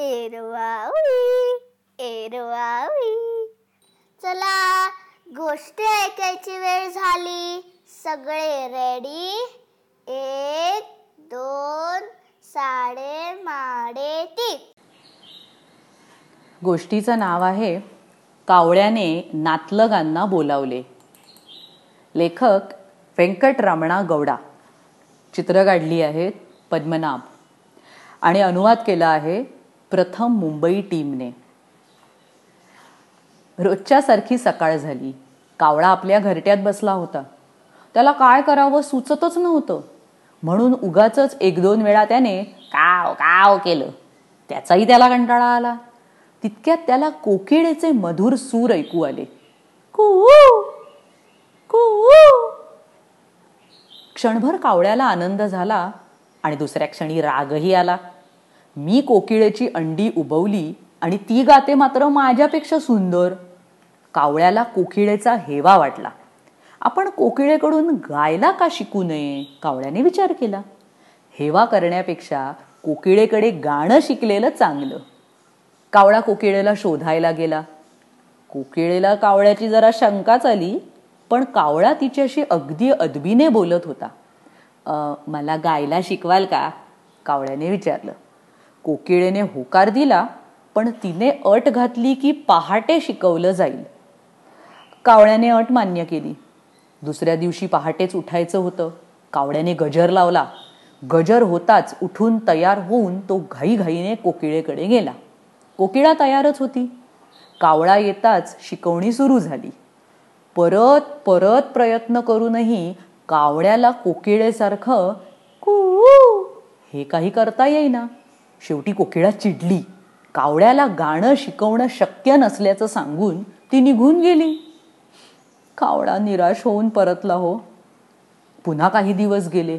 एरवावी एरवावी चला गोष्टी ऐकायची वेळ झाली. सगळे रेडी एक दोन साडे माडे तीन. गोष्टीचं नाव आहे कावळ्याने नातलगांना बोलावले. लेखक व्यंकटरमणा गौडा. चित्र काढली आहेत पद्मनाभ. आणि अनुवाद केला आहे प्रथम मुंबई टीमने. रोजच्या सारखी सकाळ झाली. कावळा आपल्या घरट्यात बसला होता. त्याला काय करावं सुचतच नव्हतं. म्हणून उगाच एक दोन वेळा त्याने काव काव केलं. त्याचाही त्याला कंटाळा आला. तितक्यात त्याला कोकिळेचे मधुर सूर ऐकू आले. कू कू क्षणभर कावळ्याला आनंद झाला आणि दुसऱ्या क्षणी रागही आला. मी कोकिळेची अंडी उबवली आणि ती गाते मात्र माझ्यापेक्षा सुंदर. कावळ्याला कोकिळेचा हेवा वाटला. आपण कोकिळेकडून गायला का शिकू नये? कावळ्याने विचार केला. हेवा करण्यापेक्षा कोकिळेकडे गाणं शिकलेलं चांगलं. कावळा कोकिळेला शोधायला गेला. कोकिळेला कावळ्याची जरा शंकाच आली पण कावळा तिच्याशी अगदी अदबीने बोलत होता. मला गायला शिकवाल का? कावळ्याने विचारलं. कोकिळेने होकार दिला पण तिने अट घातली की पहाटे शिकवलं जाईल. कावळ्याने अट मान्य केली. दुसऱ्या दिवशी पहाटेच उठायचं होतं. कावळ्याने गजर लावला. गजर होताच उठून तयार होऊन तो घाईघाईने कोकिळेकडे गेला. कोकिळा तयारच होती. कावळा येताच शिकवणी सुरू झाली. परत परत प्रयत्न करूनही कावळ्याला कोकिळेसारखं कू हे काही करता येईना. शेवटी कोकिळा चिडली. कावळ्याला गाणं शिकवणं शक्य नसल्याचं सांगून ती निघून गेली. कावळा निराश होऊन परतला हो. पुन्हा काही दिवस गेले.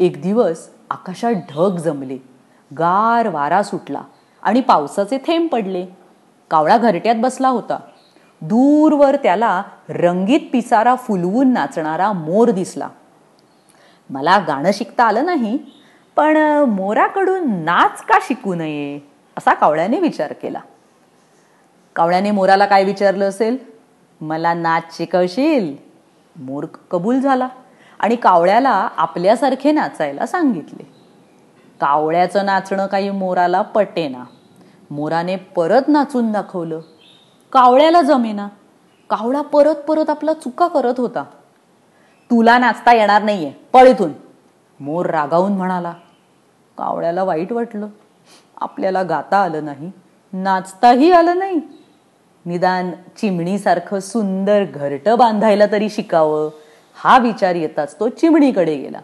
एक दिवस आकाशात ढग जमले. गार वारा सुटला आणि पावसाचे थेंब पडले. कावळा घरट्यात बसला होता. दूरवर त्याला रंगीत पिसारा फुलवून नाचणारा मोर दिसला. मला गाणं शिकता आलं नाही पण मोराकडून नाच का शिकू नये असा कावळ्याने विचार केला. कावळ्याने मोराला काय विचारलं असेल? मला नाच शिकवशील. मोर कबूल झाला आणि कावळ्याला आपल्यासारखे नाचायला सांगितले. कावळ्याचं नाचणं काही मोराला पटेना. मोराने परत नाचून दाखवलं. कावळ्याला जमेना. कावळा परत परत आपला चुका करत होता. तुला नाचता येणार नाहीये. पळ इथून. मोर रागावून म्हणाला कावळ्याला वाईट वाटलं. आपल्याला गाता आलं नाही नाचताही आलं नाही. निदान चिमणीसारखं सुंदर घरटं बांधायला तरी शिकावं हा विचार येताच तो चिमणीकडे गेला.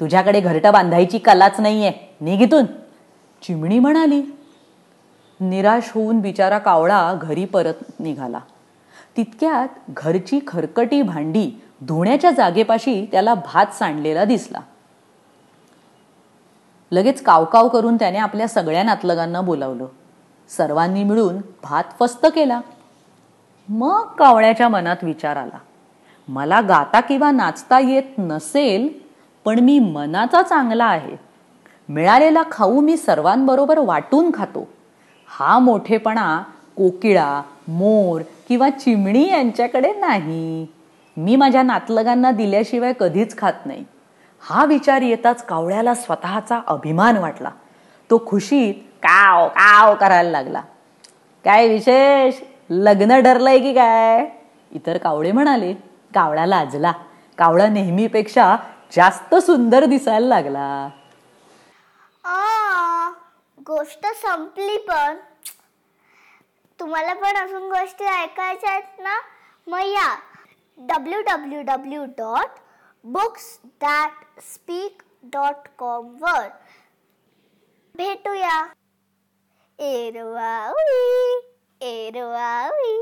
तुझ्याकडे घरटं बांधायची कलाच नाहीये निघितून चिमणी म्हणाली निराश होऊन बिचारा कावळा घरी परत निघाला. तितक्यात घरची खरकटी भांडी धुण्याच्या जागेपाशी त्याला भात सांडलेला दिसला. लगेच कावकाव करून त्याने आपल्या सगळ्या नातलगांना बोलावलं. सर्वांनी मिळून भात फस्त केला. मग कावळ्याच्या मनात विचार आला. मला गाता किंवा नाचता येत नसेल पण मी मनाचा चांगला आहे. मिळालेला खाऊ मी सर्वांबरोबर वाटून खातो. हा मोठेपणा कोकिळा मोर किंवा चिमणी यांच्याकडे नाही. मी माझ्या नातलगांना दिल्याशिवाय कधीच खात नाही. हा विचार येताच कावळ्याला स्वतःचा अभिमान वाटला. तो खुशीत काव काव करायला लागला. काय विशेष? लग्न ठरलंय की काय? इतर कावळे म्हणाले कावळा लाजला. कावळा नेहमीपेक्षा जास्त सुंदर दिसायला लागला. आ गोष्ट संपली पण. तुम्हाला पण अजून गोष्टी ऐकायच्या आहेत ना? मग या. W W W dot books that speak dot com वर भेटूया. एरवावी एरवावी.